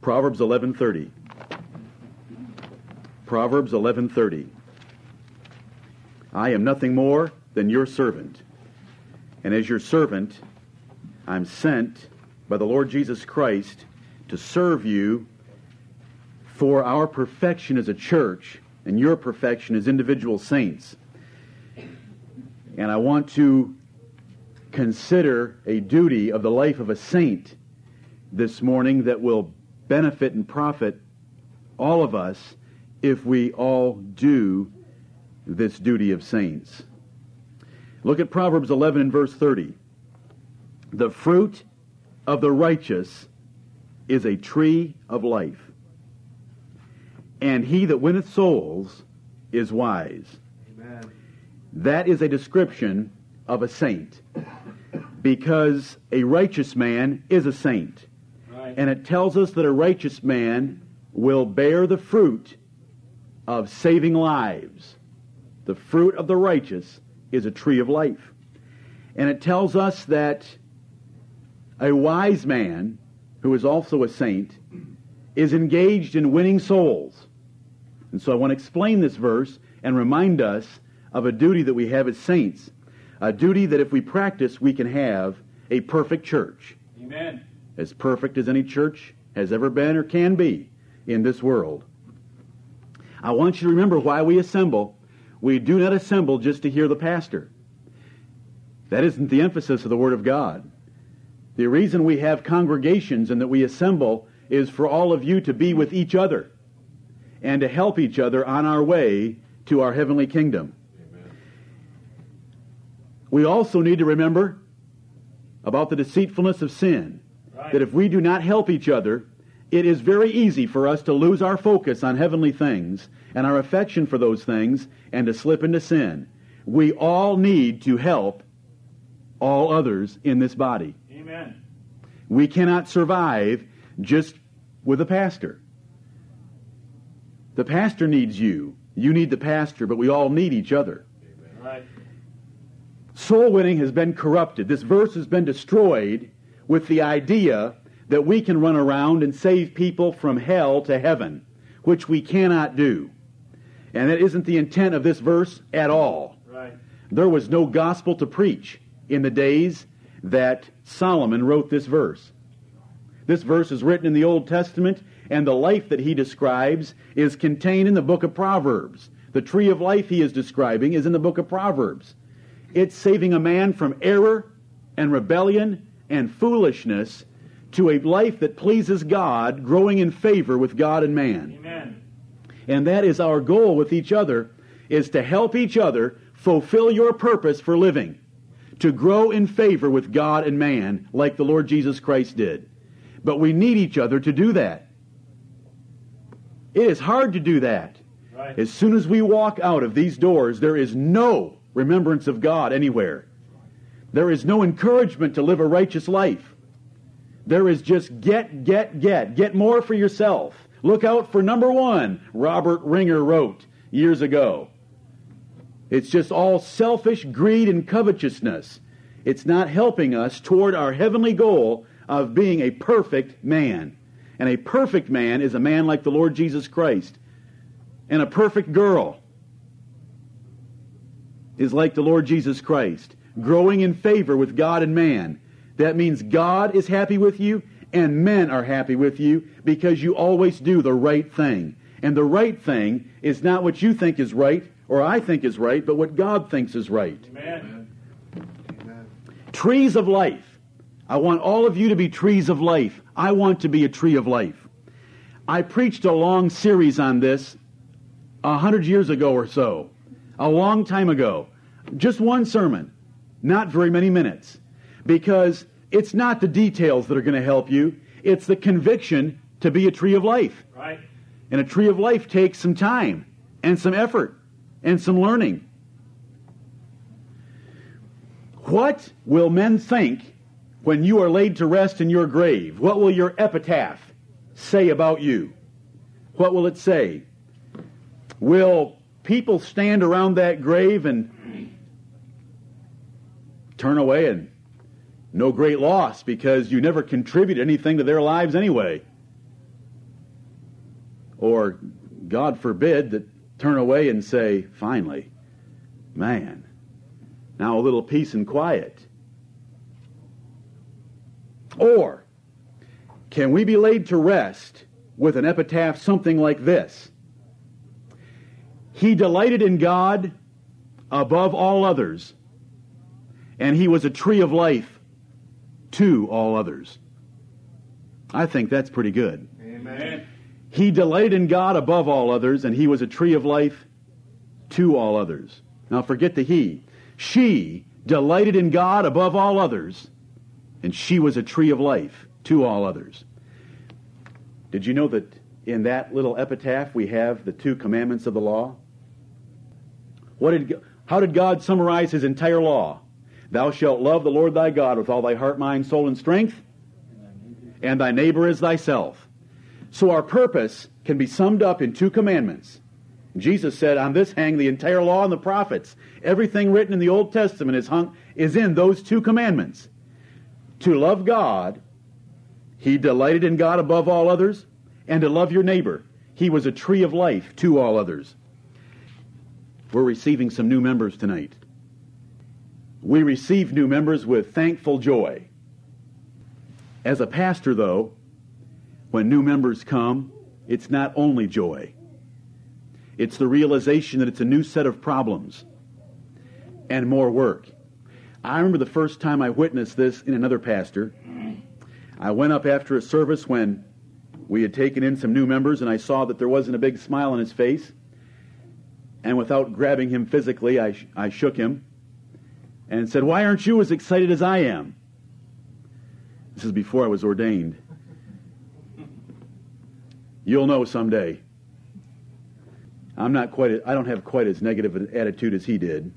Proverbs 11:30. Proverbs 11:30. I am nothing more than your servant. And as your servant, I'm sent by the Lord Jesus Christ to serve you for our perfection as a church and your perfection as individual saints. And I want to consider a duty of the life of a saint this morning that will benefit and profit all of us if we all do this duty of saints. Look at Proverbs 11 and verse 30. The fruit of the righteous is a tree of life, and he that winneth souls is wise. Amen. That is a description of a saint, because a righteous man is a saint. And it tells us that a righteous man will bear the fruit of saving lives. The fruit of the righteous is a tree of life. And it tells us that a wise man, who is also a saint, is engaged in winning souls. And so I want to explain this verse and remind us of a duty that we have as saints. A duty that if we practice, we can have a perfect church. Amen. As perfect as any church has ever been or can be in this world. I want you to remember why we assemble. We do not assemble just to hear the pastor. That isn't the emphasis of the Word of God. The reason we have congregations and that we assemble is for all of you to be with each other and to help each other on our way to our heavenly kingdom. Amen. We also need to remember about the deceitfulness of sin. Right. That if we do not help each other, it is very easy for us to lose our focus on heavenly things and our affection for those things and to slip into sin. We all need to help all others in this body. Amen. We cannot survive just with a pastor. The pastor needs you. You need the pastor, but we all need each other. Amen. Right. Soul winning has been corrupted. This verse has been destroyed with the idea that we can run around and save people from hell to heaven, which we cannot do. And that isn't the intent of this verse at all. Right. There was no gospel to preach in the days that Solomon wrote this verse. This verse is written in the Old Testament, and the life that he describes is contained in the book of Proverbs. The tree of life he is describing is in the book of Proverbs. It's saving a man from error and rebellion and foolishness to a life that pleases God, growing in favor with God and man. Amen. And that is our goal with each other, is to help each other fulfill your purpose for living, to grow in favor with God and man, like the Lord Jesus Christ did. But we need each other to do that. It is hard to do that. Right. As soon as we walk out of these doors, there is no remembrance of God anywhere. There is no encouragement to live a righteous life. There is just get, get, get. Get more for yourself. Look out for number one, Robert Ringer wrote years ago. It's just all selfish greed and covetousness. It's not helping us toward our heavenly goal of being a perfect man. And a perfect man is a man like the Lord Jesus Christ. And a perfect girl is like the Lord Jesus Christ, growing in favor with God and man. That means God is happy with you and men are happy with you because you always do the right thing. And the right thing is not what you think is right or I think is right, but what God thinks is right. Amen. Amen. Trees of life. I want all of you to be trees of life. I want to be a tree of life. I preached a long series on this a hundred years ago or so, a long time ago. Just one sermon, not very many minutes, because it's not the details that are going to help you. It's the conviction to be a tree of life. Right. And a tree of life takes some time and some effort and some learning. What will men think when you are laid to rest in your grave? What will your epitaph say about you? What will it say? Will people stand around that grave and turn away and no great loss because you never contributed anything to their lives anyway? or God forbid that turn away and say, finally, man, now a little peace and quiet. Or can we be laid to rest with an epitaph something like this? He delighted in God above all others, and he was a tree of life to all others. I think that's pretty good. Amen. He delighted in God above all others, and he was a tree of life to all others. Now forget the he. She delighted in God above all others, and she was a tree of life to all others. Did you know that in that little epitaph we have the two commandments of the law? What did, how did God summarize his entire law? Thou shalt love the Lord thy God with all thy heart, mind, soul, and strength, and thy neighbor as thyself. So our purpose can be summed up in two commandments. Jesus said, On this hang the entire law and the prophets. Everything written in the Old Testament is hung is in those two commandments. To love God, he delighted in God above all others, and to love your neighbor. He was a tree of life to all others. We're receiving some new members tonight. We receive new members with thankful joy. As a pastor, though, when new members come, it's not only joy. It's the realization that it's a new set of problems and more work. I remember the first time I witnessed this in another pastor. I went up after a service when we had taken in some new members, and I saw that there wasn't a big smile on his face. And without grabbing him physically, I, I shook him and said, Why aren't you as excited as I am? This is before I was ordained. You'll know someday. I'm not quite, I don't have quite as negative an attitude as he did.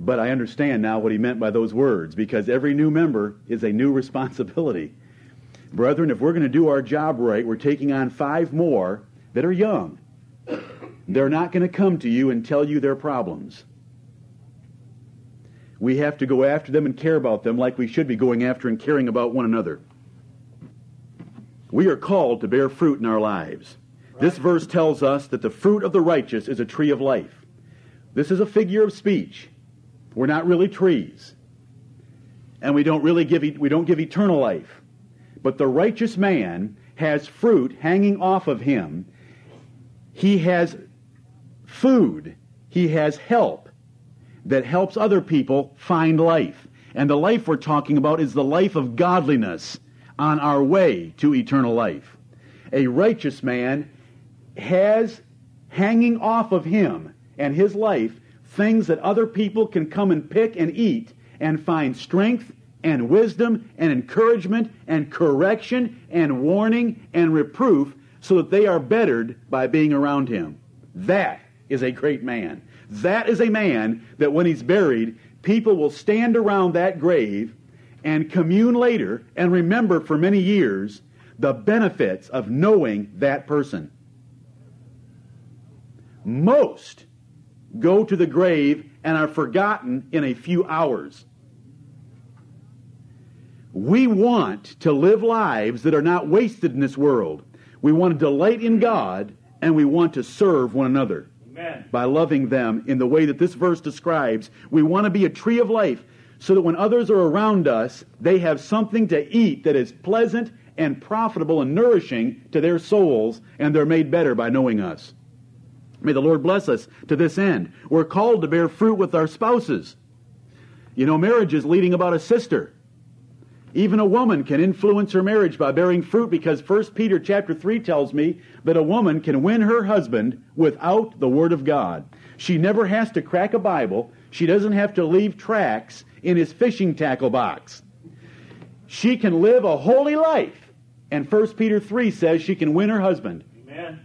But I understand now what he meant by those words because every new member is a new responsibility. Brethren, if we're going to do our job right, we're taking on five more that are young. They're not going to come to you and tell you their problems. We have to go after them and care about them like we should be going after and caring about one another. We are called to bear fruit in our lives. This verse tells us that the fruit of the righteous is a tree of life. This is a figure of speech. We're not really trees. And we don't really give, we don't give eternal life. But the righteous man has fruit hanging off of him. He has food. He has help that helps other people find life. And the life we're talking about is the life of godliness on our way to eternal life. A righteous man has hanging off of him and his life things that other people can come and pick and eat and find strength and wisdom and encouragement and correction and warning and reproof so that they are bettered by being around him. That is a great man. That is a man that when he's buried, people will stand around that grave and commune later and remember for many years the benefits of knowing that person. Most go to the grave and are forgotten in a few hours. We want to live lives that are not wasted in this world. We want to delight in God and we want to serve one another By loving them in the way that this verse describes. We want to be a tree of life so that when others are around us, they have something to eat that is pleasant and profitable and nourishing to their souls, and they're made better by knowing us. May the Lord bless us to this end. We're called to bear fruit with our spouses. You know, marriage is leading about a sister. Even a woman can influence her marriage by bearing fruit because 1 Peter chapter 3 tells me that a woman can win her husband without the word of God. She never has to crack a Bible. She doesn't have to leave tracts in his fishing tackle box. She can live a holy life. And 1 Peter 3 says she can win her husband Amen.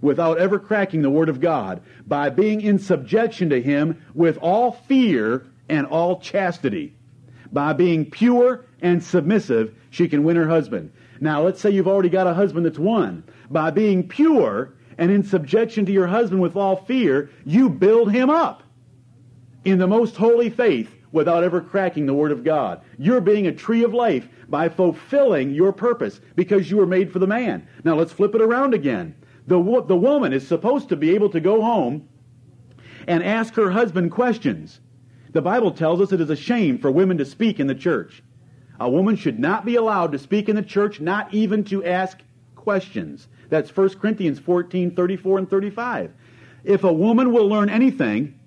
without ever cracking the Word of God by being in subjection to Him with all fear and all chastity. By being pure and submissive, she can win her husband. Now, let's say you've already got a husband that's won. By being pure and in subjection to your husband with all fear, you build him up in the most holy faith without ever cracking the Word of God. You're being a tree of life by fulfilling your purpose because you were made for the man. Now let's flip it around again. The, the woman is supposed to be able to go home and ask her husband questions. The Bible tells us it is a shame for women to speak in the church. A woman should not be allowed to speak in the church, not even to ask questions. That's 1 Corinthians 14, 34 and 35. If a woman will learn anything,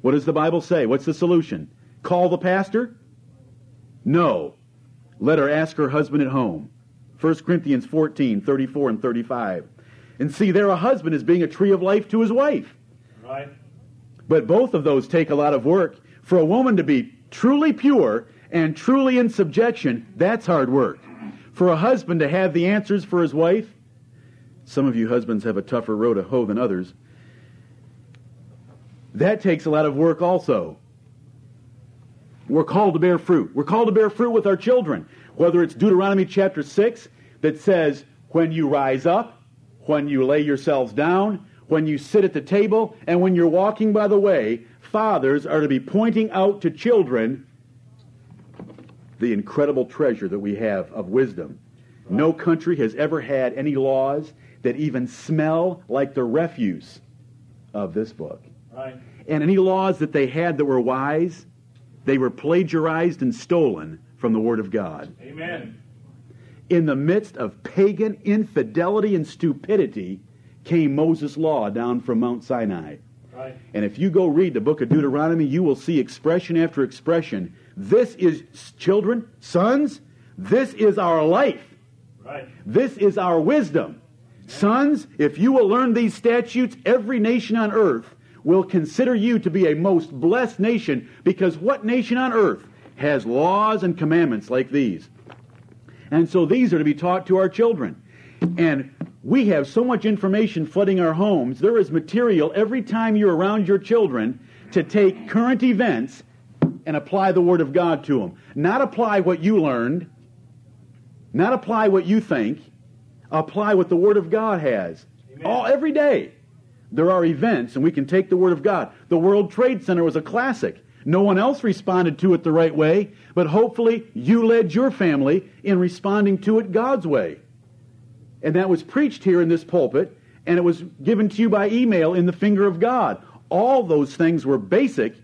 what does the Bible say? What's the solution? Call the pastor? No. Let her ask her husband at home. 1 Corinthians 14, 34 and 35. And see, there a husband is being a tree of life to his wife. Right. But both of those take a lot of work. For a woman to be truly pure and truly in subjection, that's hard work. For a husband to have the answers for his wife, some of you husbands have a tougher row to hoe than others. That takes a lot of work also. We're called to bear fruit. We're called to bear fruit with our children. Whether it's Deuteronomy chapter 6 that says, when you rise up, when you lay yourselves down, when you sit at the table, and when you're walking by the way, fathers are to be pointing out to children the incredible treasure that we have of wisdom. No country has ever had any laws that even smell like the refuse of this book. Right. And any laws that they had that were wise, they were plagiarized and stolen from the Word of God. Amen. In the midst of pagan infidelity and stupidity came Moses' law down from Mount Sinai. Right. And if you go read the book of Deuteronomy, you will see expression after expression. This is, children, sons, this is our life. Right. This is our wisdom. Sons, if you will learn these statutes, every nation on earth will consider you to be a most blessed nation because what nation on earth has laws and commandments like these? And so these are to be taught to our children. And we have so much information flooding our homes. There is material every time you're around your children to take current events and apply the Word of God to them. Not apply what you learned, not apply what you think, apply what the Word of God has. Amen. All every day. There are events, and we can take the Word of God. The World Trade Center was a classic. No one else responded to it the right way, but hopefully you led your family in responding to it God's way. And that was preached here in this pulpit, and it was given to you by email in the finger of God. All those things were basic,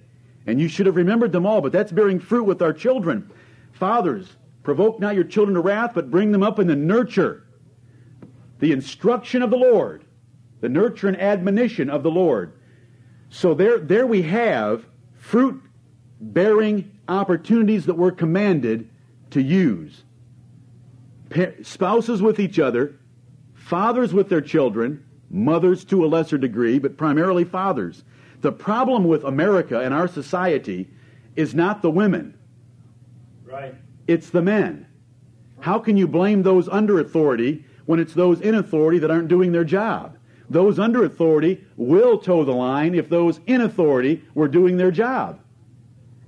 and you should have remembered them all, but that's bearing fruit with our children. Fathers, provoke not your children to wrath, but bring them up in the nurture, the instruction of the Lord, the nurture and admonition of the Lord. So there, there we have fruit bearing opportunities that we're commanded to use. Pa- spouses with each other, fathers with their children, mothers to a lesser degree, but primarily fathers. The problem with America and our society is not the women, Right. it's the men. How can you blame those under authority when it's those in authority that aren't doing their job? Those under authority will toe the line if those in authority were doing their job.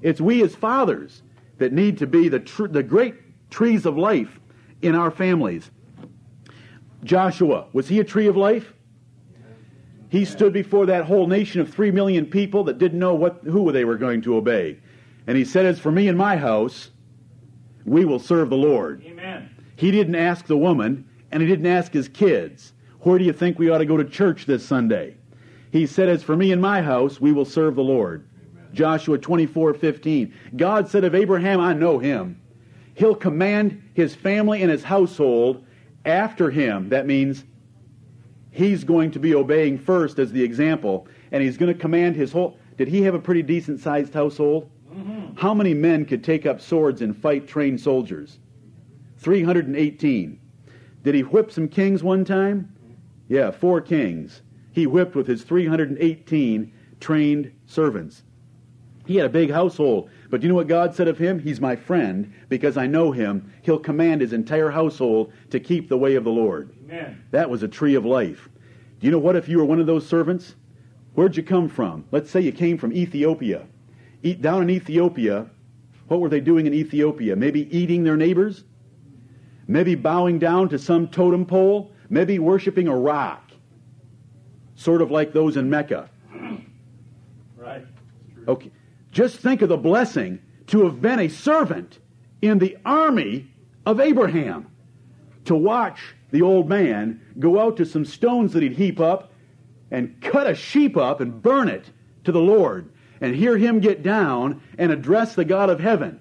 It's we as fathers that need to be the, tr- the great trees of life in our families. Joshua, was he a tree of life? He stood before that whole nation of three million people that didn't know what, who they were going to obey. And he said, As for me and my house, we will serve the Lord. Amen. He didn't ask the woman, and he didn't ask his kids, Where do you think we ought to go to church this Sunday? He said, As for me and my house, we will serve the Lord. Joshua 24 15. God said of Abraham, I know him. He'll command his family and his household after him. That means he's going to be obeying first as the example, and he's going to command his whole. Did he have a pretty decent sized household? Mm-hmm. How many men could take up swords and fight trained soldiers? 318. Did he whip some kings one time? Yeah, four kings. He whipped with his 318 trained servants. He had a big household. But you know what God said of him? He's my friend because I know him. He'll command his entire household to keep the way of the Lord. Amen. That was a tree of life. Do you know what if you were one of those servants? Where'd you come from? Let's say you came from Ethiopia. Eat down in Ethiopia. What were they doing in Ethiopia? Maybe eating their neighbors? Maybe bowing down to some totem pole? Maybe worshiping a rock. Sort of like those in Mecca. Right. Okay. Just think of the blessing to have been a servant in the army of Abraham. To watch the old man go out to some stones that he'd heap up and cut a sheep up and burn it to the Lord and hear him get down and address the God of heaven.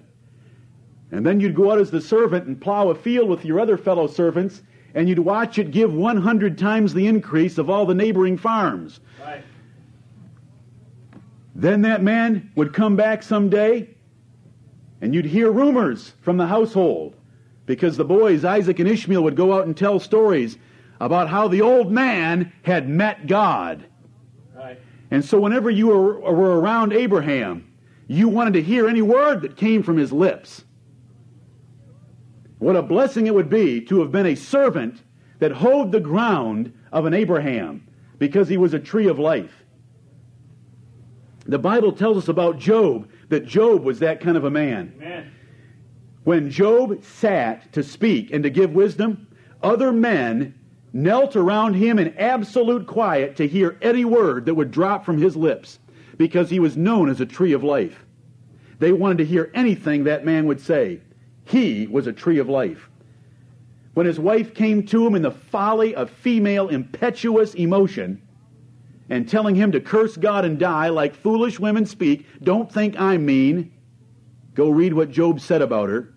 And then you'd go out as the servant and plow a field with your other fellow servants and you'd watch it give 100 times the increase of all the neighboring farms. Right. Then that man would come back someday, and you'd hear rumors from the household because the boys, Isaac and Ishmael, would go out and tell stories about how the old man had met God. Right. And so, whenever you were, were around Abraham, you wanted to hear any word that came from his lips. What a blessing it would be to have been a servant that hoed the ground of an Abraham because he was a tree of life. The Bible tells us about Job that Job was that kind of a man. Amen. When Job sat to speak and to give wisdom, other men knelt around him in absolute quiet to hear any word that would drop from his lips because he was known as a tree of life. They wanted to hear anything that man would say. He was a tree of life. When his wife came to him in the folly of female impetuous emotion, and telling him to curse God and die like foolish women speak. Don't think I'm mean. Go read what Job said about her.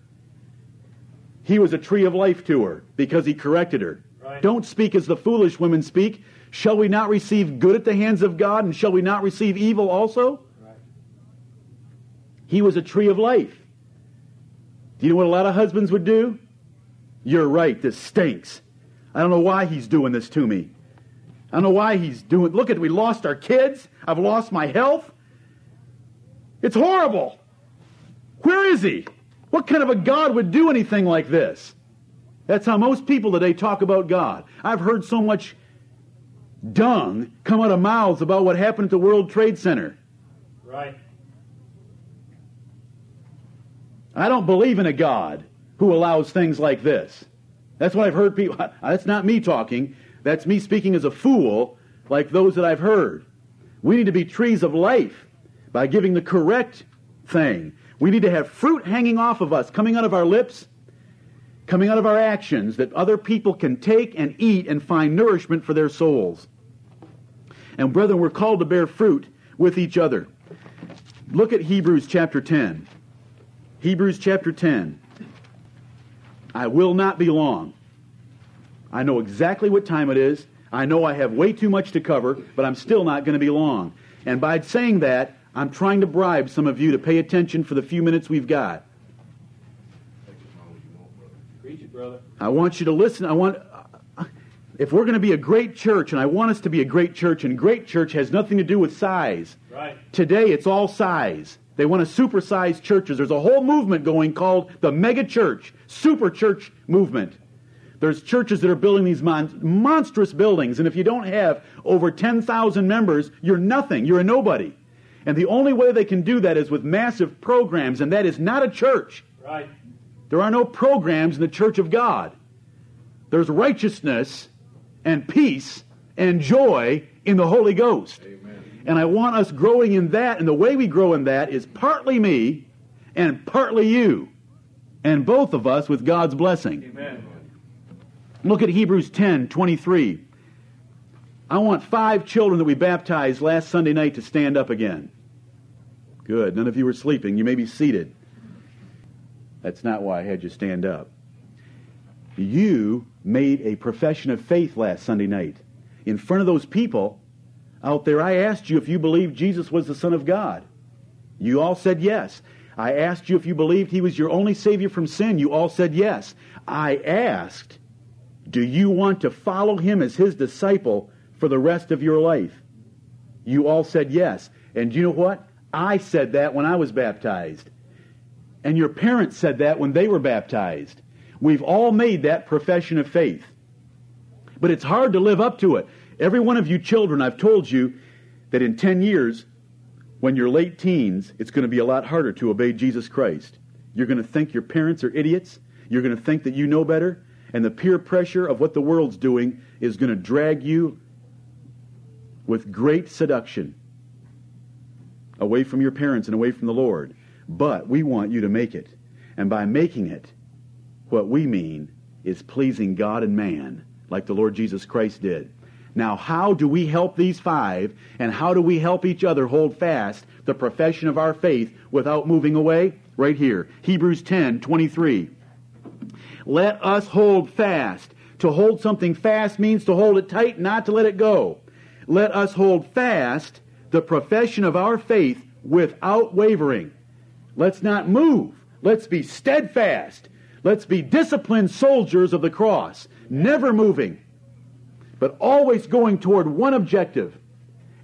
He was a tree of life to her because he corrected her. Right. Don't speak as the foolish women speak. Shall we not receive good at the hands of God, and shall we not receive evil also? Right. He was a tree of life. Do you know what a lot of husbands would do? You're right, this stinks. I don't know why he's doing this to me. I don't know why he's doing. Look at we lost our kids. I've lost my health. It's horrible. Where is he? What kind of a God would do anything like this? That's how most people today talk about God. I've heard so much dung come out of mouths about what happened at the World Trade Center. Right. I don't believe in a God who allows things like this. That's what I've heard people. That's not me talking. That's me speaking as a fool, like those that I've heard. We need to be trees of life by giving the correct thing. We need to have fruit hanging off of us, coming out of our lips, coming out of our actions, that other people can take and eat and find nourishment for their souls. And brethren, we're called to bear fruit with each other. Look at Hebrews chapter 10. Hebrews chapter 10. I will not be long. I know exactly what time it is. I know I have way too much to cover, but I'm still not going to be long. And by saying that, I'm trying to bribe some of you to pay attention for the few minutes we've got. Preach it, brother. I want you to listen. I want uh, if we're going to be a great church, and I want us to be a great church, and great church has nothing to do with size. Right. Today, it's all size. They want to supersize churches. There's a whole movement going called the mega church, super church movement. There's churches that are building these mon- monstrous buildings, and if you don't have over 10,000 members, you're nothing. You're a nobody. And the only way they can do that is with massive programs, and that is not a church. Right. There are no programs in the church of God. There's righteousness and peace and joy in the Holy Ghost. And I want us growing in that, and the way we grow in that is partly me and partly you, and both of us with God's blessing. Amen. Look at Hebrews 10 23. I want five children that we baptized last Sunday night to stand up again. Good. None of you were sleeping. You may be seated. That's not why I had you stand up. You made a profession of faith last Sunday night. In front of those people out there, I asked you if you believed Jesus was the Son of God. You all said yes. I asked you if you believed he was your only Savior from sin. You all said yes. I asked, do you want to follow him as his disciple for the rest of your life? You all said yes. And you know what? I said that when I was baptized. And your parents said that when they were baptized. We've all made that profession of faith. But it's hard to live up to it. Every one of you children, I've told you that in 10 years, when you're late teens, it's going to be a lot harder to obey Jesus Christ. You're going to think your parents are idiots. You're going to think that you know better. And the peer pressure of what the world's doing is going to drag you with great seduction. away from your parents and away from the Lord. But we want you to make it. And by making it, what we mean is pleasing God and man, like the Lord Jesus Christ did. Now, how do we help these five, and how do we help each other hold fast the profession of our faith without moving away? Right here, Hebrews 10 23. Let us hold fast. To hold something fast means to hold it tight, not to let it go. Let us hold fast the profession of our faith without wavering. Let's not move. Let's be steadfast. Let's be disciplined soldiers of the cross, never moving, but always going toward one objective,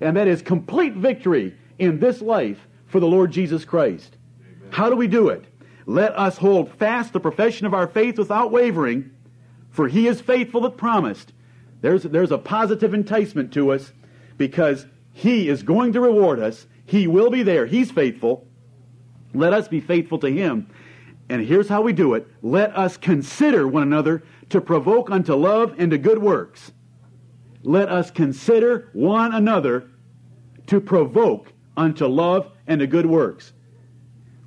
and that is complete victory in this life for the Lord Jesus Christ. Amen. How do we do it? Let us hold fast the profession of our faith without wavering, for he is faithful that promised. There's, there's a positive enticement to us because he is going to reward us. He will be there. He's faithful. Let us be faithful to him. And here's how we do it. Let us consider one another to provoke unto love and to good works. Let us consider one another to provoke unto love and to good works.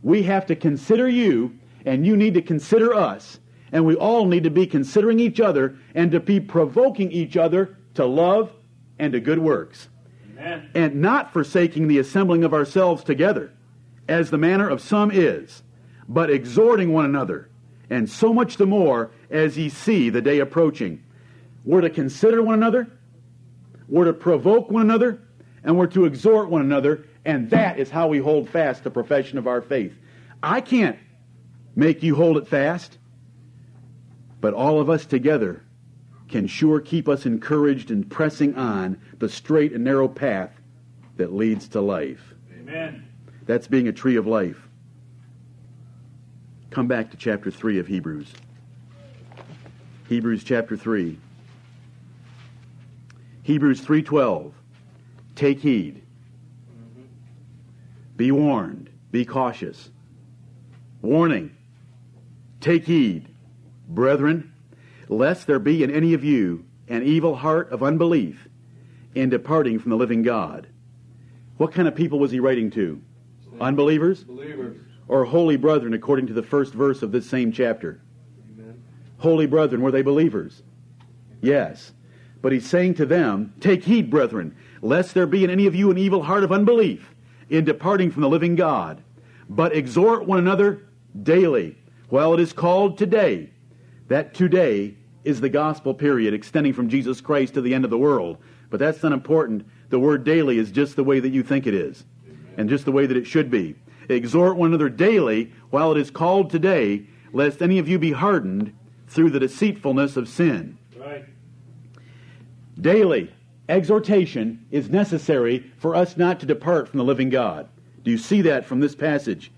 We have to consider you, and you need to consider us. And we all need to be considering each other and to be provoking each other to love and to good works. Amen. And not forsaking the assembling of ourselves together, as the manner of some is, but exhorting one another, and so much the more as ye see the day approaching. We're to consider one another, we're to provoke one another, and we're to exhort one another, and that is how we hold fast the profession of our faith. I can't make you hold it fast, but all of us together can sure keep us encouraged and pressing on the straight and narrow path that leads to life. Amen. That's being a tree of life. Come back to chapter 3 of Hebrews. Hebrews chapter 3. Hebrews 3:12. Take heed be warned. Be cautious. Warning. Take heed, brethren, lest there be in any of you an evil heart of unbelief in departing from the living God. What kind of people was he writing to? Unbelievers? Believers. Or holy brethren, according to the first verse of this same chapter? Amen. Holy brethren, were they believers? Yes. But he's saying to them, Take heed, brethren, lest there be in any of you an evil heart of unbelief in departing from the living God, but exhort one another daily while it is called today. That today is the gospel period extending from Jesus Christ to the end of the world. But that's not important. The word daily is just the way that you think it is, and just the way that it should be. Exhort one another daily while it is called today, lest any of you be hardened through the deceitfulness of sin. Right. Daily exhortation is necessary for us not to depart from the living God. Do you see that from this passage?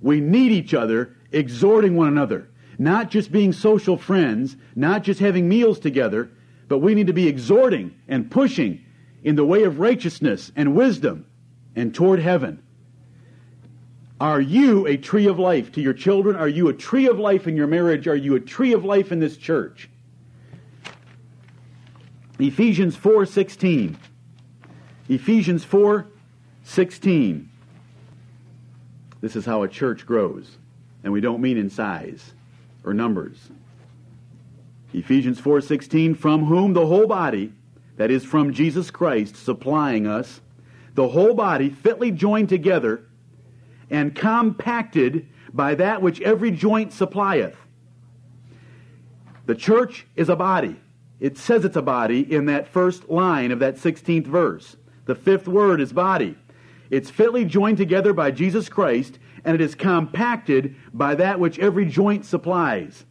We need each other, exhorting one another, not just being social friends, not just having meals together, but we need to be exhorting and pushing in the way of righteousness and wisdom and toward heaven. Are you a tree of life to your children? Are you a tree of life in your marriage? Are you a tree of life in this church? Ephesians 4:16. Ephesians 4:16. This is how a church grows, and we don't mean in size or numbers. Ephesians 4:16 from whom the whole body that is from Jesus Christ supplying us the whole body fitly joined together and compacted by that which every joint supplieth. The church is a body. It says it's a body in that first line of that 16th verse. The fifth word is body. It's fitly joined together by Jesus Christ, and it is compacted by that which every joint supplies,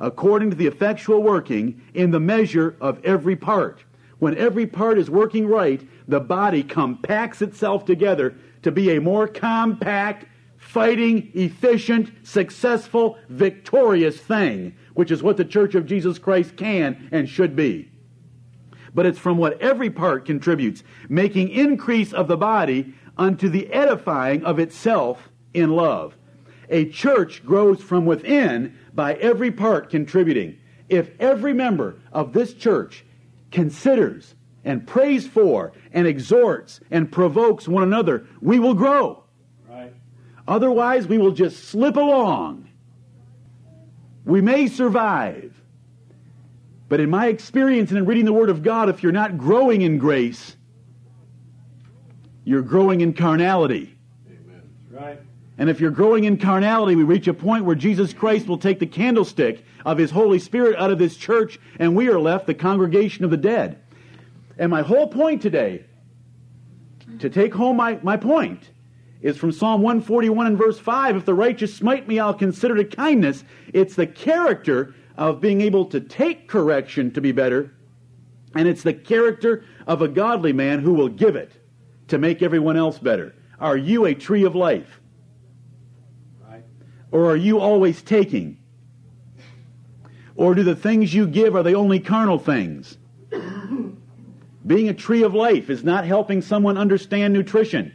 according to the effectual working in the measure of every part. When every part is working right, the body compacts itself together to be a more compact, fighting, efficient, successful, victorious thing which is what the church of Jesus Christ can and should be. But it's from what every part contributes, making increase of the body unto the edifying of itself in love. A church grows from within by every part contributing. If every member of this church considers and prays for and exhorts and provokes one another, we will grow. Right. Otherwise, we will just slip along. We may survive. But in my experience and in reading the Word of God, if you're not growing in grace, you're growing in carnality. Amen. Right. And if you're growing in carnality, we reach a point where Jesus Christ will take the candlestick of His Holy Spirit out of this church, and we are left the congregation of the dead. And my whole point today, to take home my, my point, is from Psalm 141 and verse 5. If the righteous smite me, I'll consider it kindness. It's the character of being able to take correction to be better, and it's the character of a godly man who will give it to make everyone else better. Are you a tree of life? Right. Or are you always taking? Or do the things you give, are they only carnal things? being a tree of life is not helping someone understand nutrition.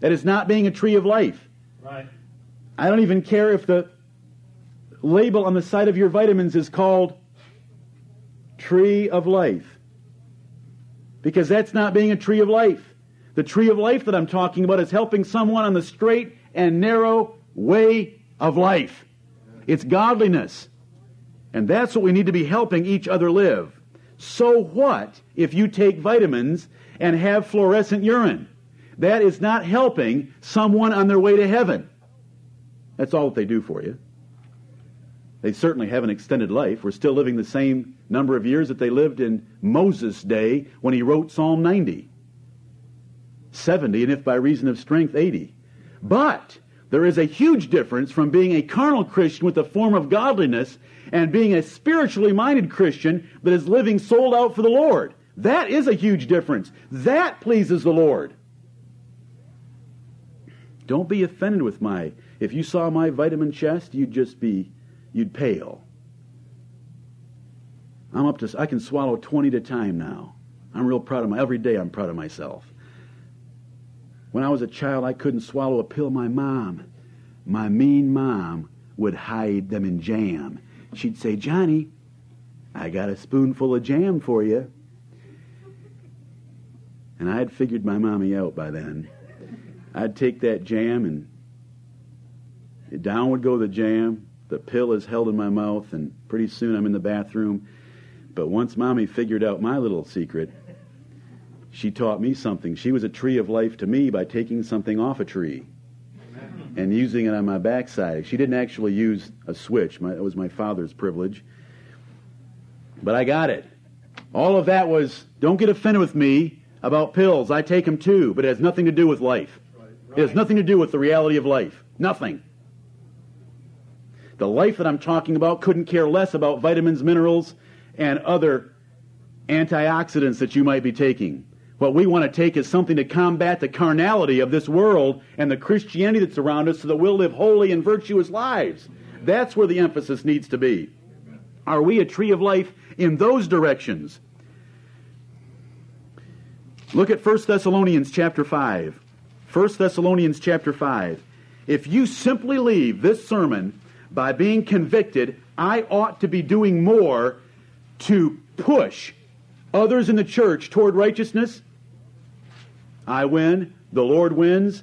That is not being a tree of life. Right. I don't even care if the label on the side of your vitamins is called tree of life. Because that's not being a tree of life. The tree of life that I'm talking about is helping someone on the straight and narrow way of life. It's godliness. And that's what we need to be helping each other live. So what if you take vitamins and have fluorescent urine? That is not helping someone on their way to heaven. That's all that they do for you. They certainly have an extended life. We're still living the same number of years that they lived in Moses' day when he wrote Psalm 90. 70, and if by reason of strength, 80. But there is a huge difference from being a carnal Christian with a form of godliness and being a spiritually minded Christian that is living sold out for the Lord. That is a huge difference. That pleases the Lord. Don't be offended with my. If you saw my vitamin chest, you'd just be, you'd pale. I'm up to, I can swallow 20 at a time now. I'm real proud of my, every day I'm proud of myself. When I was a child, I couldn't swallow a pill. My mom, my mean mom, would hide them in jam. She'd say, Johnny, I got a spoonful of jam for you. And I had figured my mommy out by then. I'd take that jam and down would go the jam. The pill is held in my mouth, and pretty soon I'm in the bathroom. But once mommy figured out my little secret, she taught me something. She was a tree of life to me by taking something off a tree and using it on my backside. She didn't actually use a switch. My, it was my father's privilege. But I got it. All of that was, don't get offended with me about pills. I take them too, but it has nothing to do with life. It has nothing to do with the reality of life. Nothing. The life that I'm talking about couldn't care less about vitamins, minerals, and other antioxidants that you might be taking. What we want to take is something to combat the carnality of this world and the Christianity that's around us so that we'll live holy and virtuous lives. That's where the emphasis needs to be. Are we a tree of life in those directions? Look at 1 Thessalonians chapter 5. 1 Thessalonians chapter 5. If you simply leave this sermon by being convicted, I ought to be doing more to push others in the church toward righteousness, I win, the Lord wins,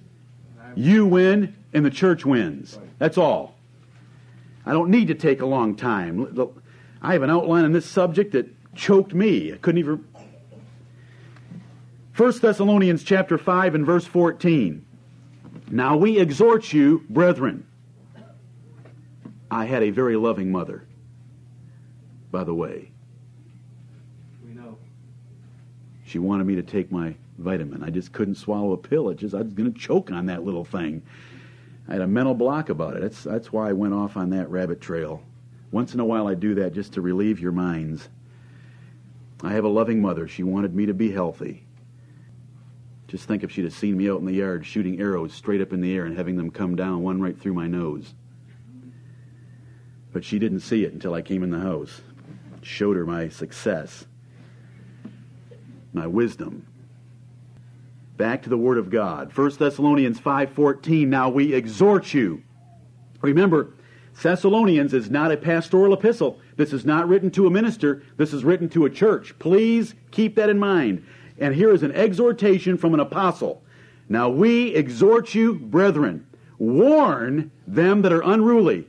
you win, and the church wins. That's all. I don't need to take a long time. I have an outline on this subject that choked me. I couldn't even. 1 Thessalonians chapter 5 and verse 14. Now we exhort you, brethren. I had a very loving mother, by the way. We know. She wanted me to take my vitamin. I just couldn't swallow a pill. It just I was going to choke on that little thing. I had a mental block about it. That's that's why I went off on that rabbit trail. Once in a while I do that just to relieve your minds. I have a loving mother. She wanted me to be healthy. Just think if she'd have seen me out in the yard shooting arrows straight up in the air and having them come down one right through my nose. But she didn't see it until I came in the house. Showed her my success, my wisdom, Back to the Word of God. 1 Thessalonians 5.14, Now we exhort you. Remember, Thessalonians is not a pastoral epistle. This is not written to a minister, this is written to a church. Please keep that in mind. And here is an exhortation from an apostle. Now we exhort you, brethren, warn them that are unruly,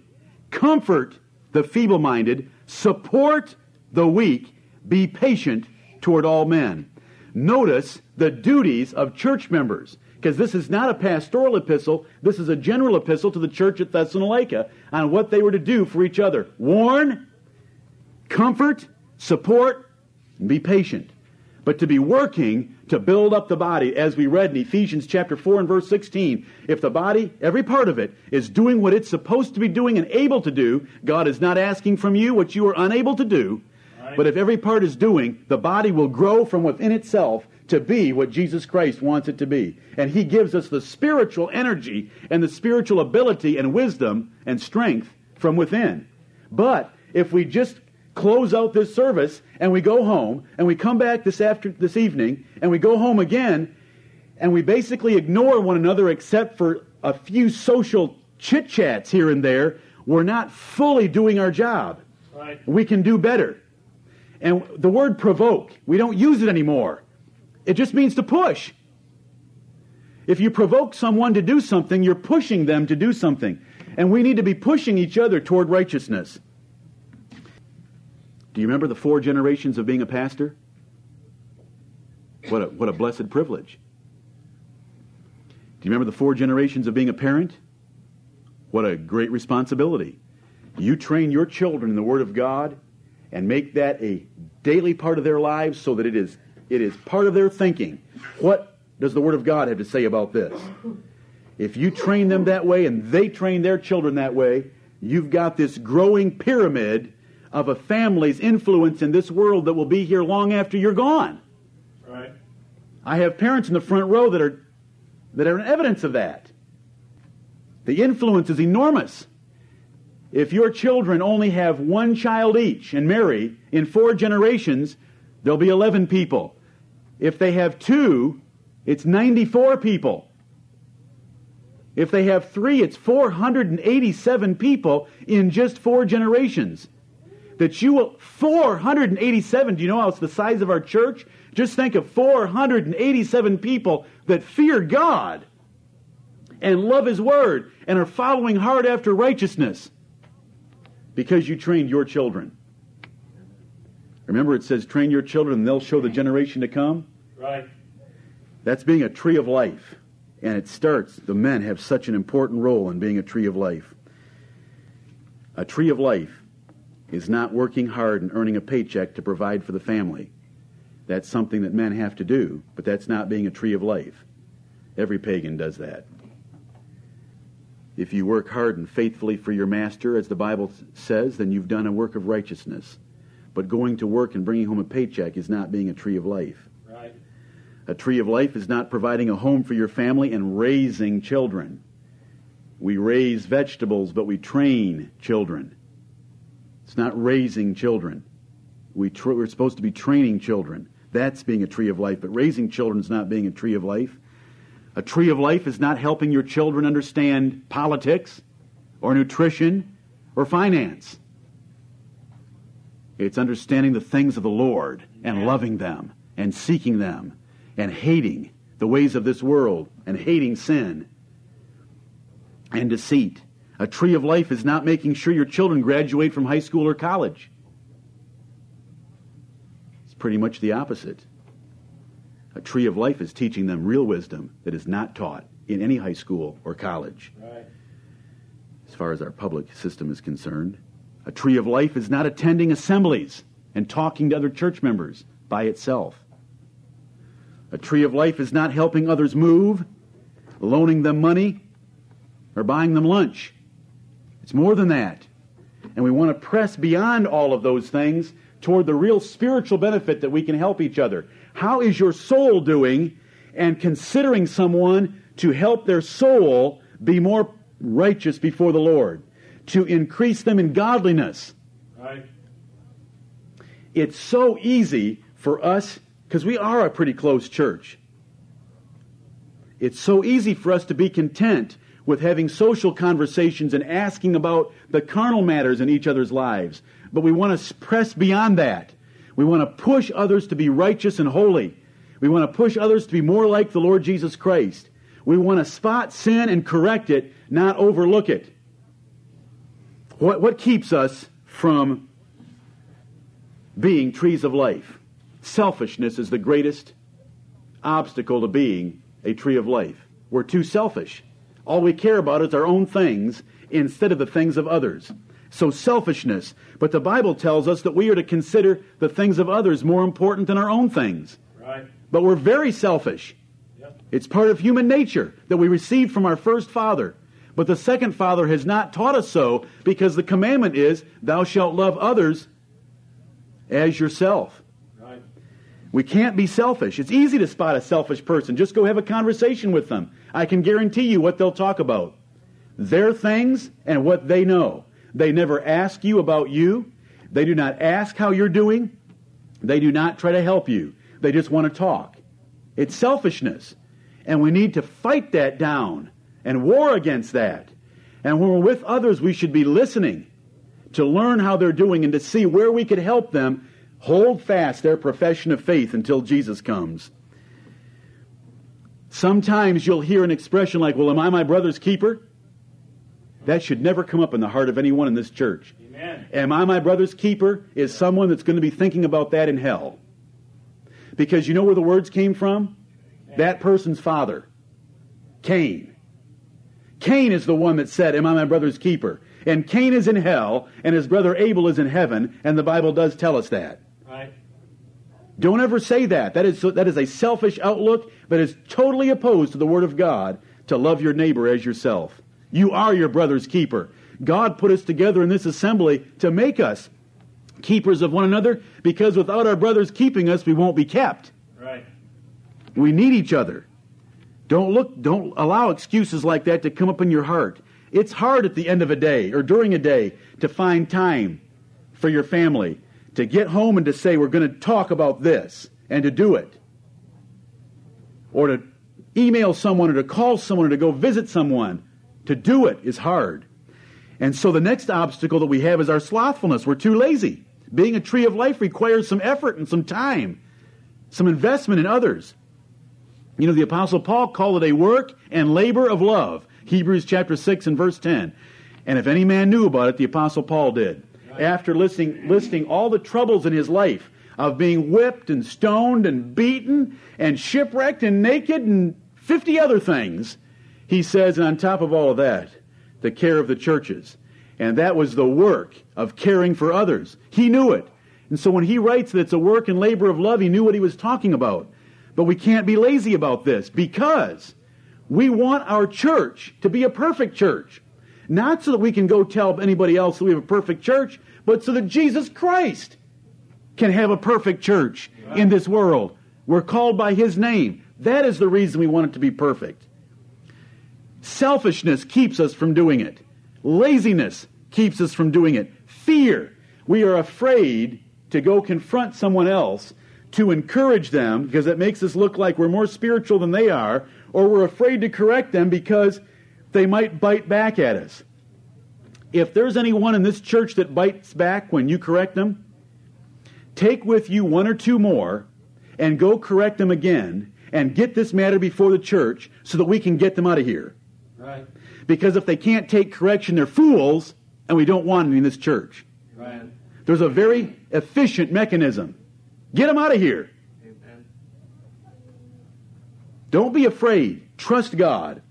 comfort the feeble minded, support the weak, be patient toward all men. Notice the duties of church members because this is not a pastoral epistle. This is a general epistle to the church at Thessalonica on what they were to do for each other. Warn, comfort, support, and be patient. But to be working to build up the body, as we read in Ephesians chapter 4 and verse 16, if the body, every part of it, is doing what it's supposed to be doing and able to do, God is not asking from you what you are unable to do. Right. But if every part is doing, the body will grow from within itself to be what Jesus Christ wants it to be. And He gives us the spiritual energy and the spiritual ability and wisdom and strength from within. But if we just close out this service and we go home and we come back this after this evening and we go home again and we basically ignore one another except for a few social chit chats here and there, we're not fully doing our job. Right. We can do better. And the word provoke, we don't use it anymore. It just means to push. If you provoke someone to do something, you're pushing them to do something. And we need to be pushing each other toward righteousness. Do you remember the four generations of being a pastor? What a, what a blessed privilege. Do you remember the four generations of being a parent? What a great responsibility. You train your children in the Word of God and make that a daily part of their lives so that it is it is part of their thinking. What does the Word of God have to say about this? If you train them that way and they train their children that way, you've got this growing pyramid of a family's influence in this world that will be here long after you're gone. Right. I have parents in the front row that are that are an evidence of that. The influence is enormous. If your children only have one child each and marry, in four generations, there'll be 11 people. If they have two, it's 94 people. If they have three, it's 487 people in just four generations. That you will, 487, do you know how it's the size of our church? Just think of 487 people that fear God and love His Word and are following hard after righteousness because you trained your children. Remember, it says, train your children and they'll show the generation to come? Right. That's being a tree of life. And it starts, the men have such an important role in being a tree of life. A tree of life is not working hard and earning a paycheck to provide for the family. That's something that men have to do, but that's not being a tree of life. Every pagan does that. If you work hard and faithfully for your master, as the Bible says, then you've done a work of righteousness. But going to work and bringing home a paycheck is not being a tree of life. Right. A tree of life is not providing a home for your family and raising children. We raise vegetables, but we train children. It's not raising children. We tra- we're supposed to be training children. That's being a tree of life. But raising children is not being a tree of life. A tree of life is not helping your children understand politics or nutrition or finance. It's understanding the things of the Lord and loving them and seeking them and hating the ways of this world and hating sin and deceit. A tree of life is not making sure your children graduate from high school or college. It's pretty much the opposite. A tree of life is teaching them real wisdom that is not taught in any high school or college. Right. As far as our public system is concerned, a tree of life is not attending assemblies and talking to other church members by itself. A tree of life is not helping others move, loaning them money, or buying them lunch. It's more than that. And we want to press beyond all of those things toward the real spiritual benefit that we can help each other. How is your soul doing? And considering someone to help their soul be more righteous before the Lord to increase them in godliness. Right. It's so easy for us, because we are a pretty close church. It's so easy for us to be content with having social conversations and asking about the carnal matters in each other's lives. But we want to press beyond that. We want to push others to be righteous and holy. We want to push others to be more like the Lord Jesus Christ. We want to spot sin and correct it, not overlook it. What, what keeps us from being trees of life? Selfishness is the greatest obstacle to being a tree of life. We're too selfish. All we care about is our own things instead of the things of others. So selfishness. But the Bible tells us that we are to consider the things of others more important than our own things. Right. But we're very selfish. Yep. It's part of human nature that we received from our first father. But the second father has not taught us so because the commandment is, Thou shalt love others as yourself. We can't be selfish. It's easy to spot a selfish person. Just go have a conversation with them. I can guarantee you what they'll talk about their things and what they know. They never ask you about you. They do not ask how you're doing. They do not try to help you. They just want to talk. It's selfishness. And we need to fight that down and war against that. And when we're with others, we should be listening to learn how they're doing and to see where we could help them hold fast their profession of faith until Jesus comes. Sometimes you'll hear an expression like, Well, am I my brother's keeper? That should never come up in the heart of anyone in this church. Amen. Am I my brother's keeper? Is someone that's going to be thinking about that in hell. Because you know where the words came from? That person's father, Cain. Cain is the one that said, Am I my brother's keeper? And Cain is in hell, and his brother Abel is in heaven, and the Bible does tell us that. Right. Don't ever say that. That is, that is a selfish outlook that is totally opposed to the Word of God to love your neighbor as yourself. You are your brother's keeper. God put us together in this assembly to make us keepers of one another because without our brothers keeping us, we won't be kept. Right. We need each other. Don't look, don't allow excuses like that to come up in your heart. It's hard at the end of a day or during a day to find time for your family, to get home and to say, we're going to talk about this, and to do it. Or to email someone or to call someone or to go visit someone. To do it is hard. And so the next obstacle that we have is our slothfulness. We're too lazy. Being a tree of life requires some effort and some time, some investment in others. You know, the Apostle Paul called it a work and labor of love. Hebrews chapter 6 and verse 10. And if any man knew about it, the Apostle Paul did. After listing, listing all the troubles in his life of being whipped and stoned and beaten and shipwrecked and naked and 50 other things, he says, and on top of all of that, the care of the churches. And that was the work of caring for others. He knew it. And so when he writes that it's a work and labor of love, he knew what he was talking about. But we can't be lazy about this because we want our church to be a perfect church. Not so that we can go tell anybody else that we have a perfect church, but so that Jesus Christ can have a perfect church in this world. We're called by His name. That is the reason we want it to be perfect. Selfishness keeps us from doing it. Laziness keeps us from doing it. Fear. We are afraid to go confront someone else to encourage them because it makes us look like we're more spiritual than they are, or we're afraid to correct them because they might bite back at us. If there's anyone in this church that bites back when you correct them, take with you one or two more and go correct them again and get this matter before the church so that we can get them out of here. Right. Because if they can't take correction, they're fools, and we don't want them in this church. Right. There's a very efficient mechanism. Get them out of here. Amen. Don't be afraid. Trust God.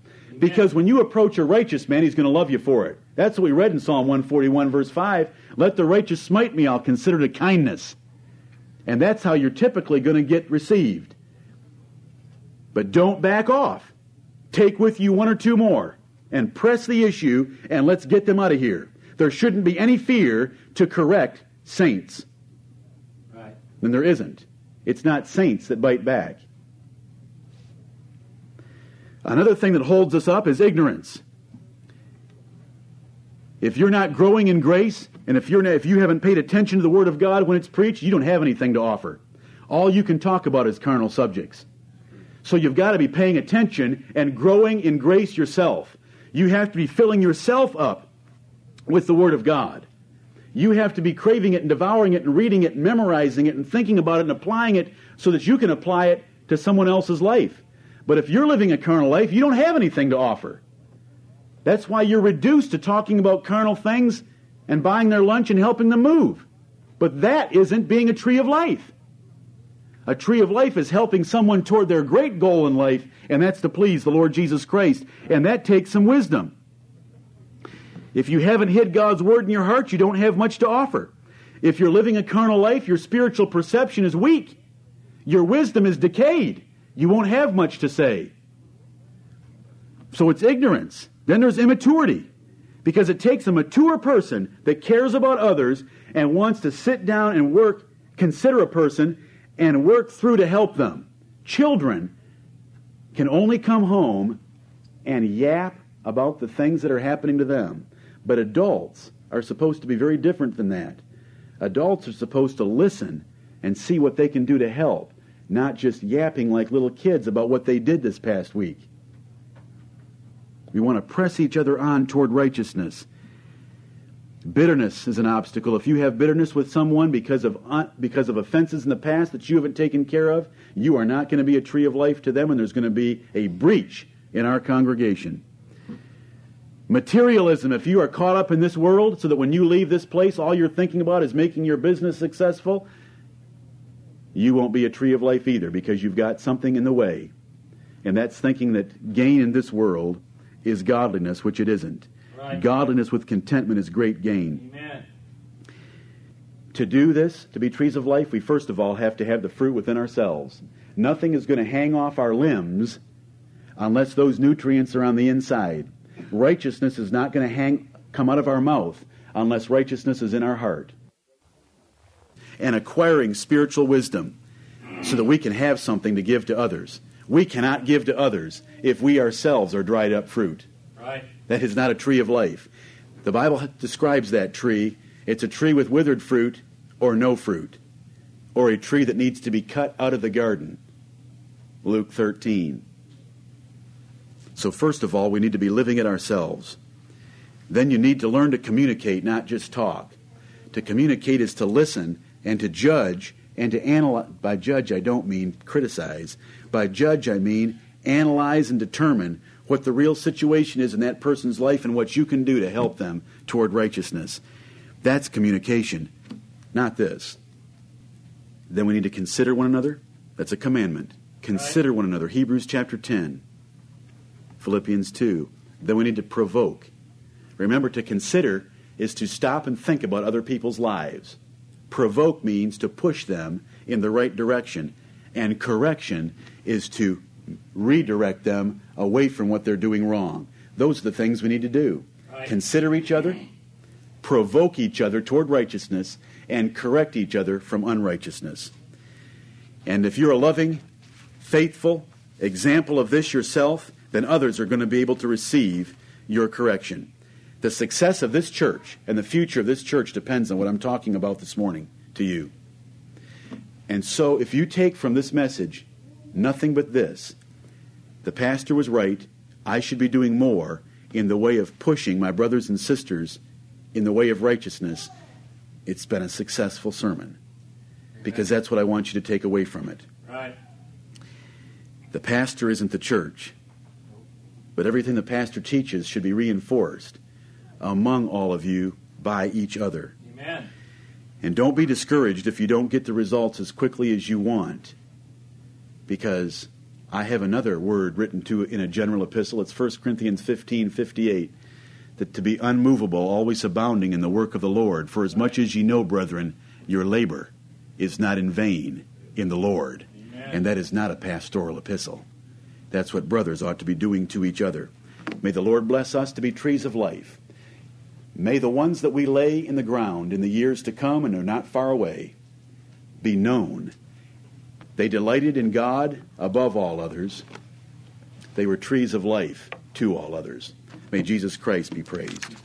Because when you approach a righteous man, he's going to love you for it. That's what we read in Psalm 141, verse 5. Let the righteous smite me, I'll consider it a kindness. And that's how you're typically going to get received. But don't back off. Take with you one or two more and press the issue and let's get them out of here. There shouldn't be any fear to correct saints. Right. Then there isn't. It's not saints that bite back. Another thing that holds us up is ignorance. If you're not growing in grace, and if, you're not, if you haven't paid attention to the Word of God when it's preached, you don't have anything to offer. All you can talk about is carnal subjects. So you've got to be paying attention and growing in grace yourself. You have to be filling yourself up with the Word of God. You have to be craving it and devouring it and reading it and memorizing it and thinking about it and applying it so that you can apply it to someone else's life. But if you're living a carnal life, you don't have anything to offer. That's why you're reduced to talking about carnal things and buying their lunch and helping them move. But that isn't being a tree of life. A tree of life is helping someone toward their great goal in life, and that's to please the Lord Jesus Christ. And that takes some wisdom. If you haven't hid God's word in your heart, you don't have much to offer. If you're living a carnal life, your spiritual perception is weak. Your wisdom is decayed. You won't have much to say. So it's ignorance. Then there's immaturity. Because it takes a mature person that cares about others and wants to sit down and work, consider a person, and work through to help them. Children can only come home and yap about the things that are happening to them. But adults are supposed to be very different than that. Adults are supposed to listen and see what they can do to help, not just yapping like little kids about what they did this past week. We want to press each other on toward righteousness. Bitterness is an obstacle. If you have bitterness with someone because of uh, because of offenses in the past that you haven't taken care of, you are not going to be a tree of life to them, and there's going to be a breach in our congregation. Materialism, if you are caught up in this world so that when you leave this place, all you're thinking about is making your business successful, you won't be a tree of life either because you've got something in the way. And that's thinking that gain in this world is godliness, which it isn't. Right. Godliness with contentment is great gain. Amen. To do this, to be trees of life, we first of all have to have the fruit within ourselves. Nothing is going to hang off our limbs unless those nutrients are on the inside. Righteousness is not going to hang come out of our mouth unless righteousness is in our heart. And acquiring spiritual wisdom so that we can have something to give to others. We cannot give to others if we ourselves are dried up fruit. Right. That is not a tree of life. The Bible describes that tree. It's a tree with withered fruit or no fruit, or a tree that needs to be cut out of the garden. Luke 13. So, first of all, we need to be living it ourselves. Then you need to learn to communicate, not just talk. To communicate is to listen and to judge and to analyze. By judge, I don't mean criticize. By judge, I mean analyze and determine what the real situation is in that person's life and what you can do to help them toward righteousness. That's communication, not this. Then we need to consider one another. That's a commandment. Consider one another. Hebrews chapter 10. Philippians 2. Then we need to provoke. Remember, to consider is to stop and think about other people's lives. Provoke means to push them in the right direction, and correction is to redirect them away from what they're doing wrong. Those are the things we need to do. Right. Consider each other, provoke each other toward righteousness, and correct each other from unrighteousness. And if you're a loving, faithful example of this yourself, then others are going to be able to receive your correction. The success of this church and the future of this church depends on what I'm talking about this morning to you. And so, if you take from this message nothing but this, the pastor was right, I should be doing more in the way of pushing my brothers and sisters in the way of righteousness, it's been a successful sermon. Because that's what I want you to take away from it. Right. The pastor isn't the church. But everything the pastor teaches should be reinforced among all of you by each other. Amen. And don't be discouraged if you don't get the results as quickly as you want, because I have another word written to in a general epistle. It's 1 Corinthians 15 58. That to be unmovable, always abounding in the work of the Lord, for as much as ye know, brethren, your labor is not in vain in the Lord. Amen. And that is not a pastoral epistle. That's what brothers ought to be doing to each other. May the Lord bless us to be trees of life. May the ones that we lay in the ground in the years to come and are not far away be known. They delighted in God above all others. They were trees of life to all others. May Jesus Christ be praised.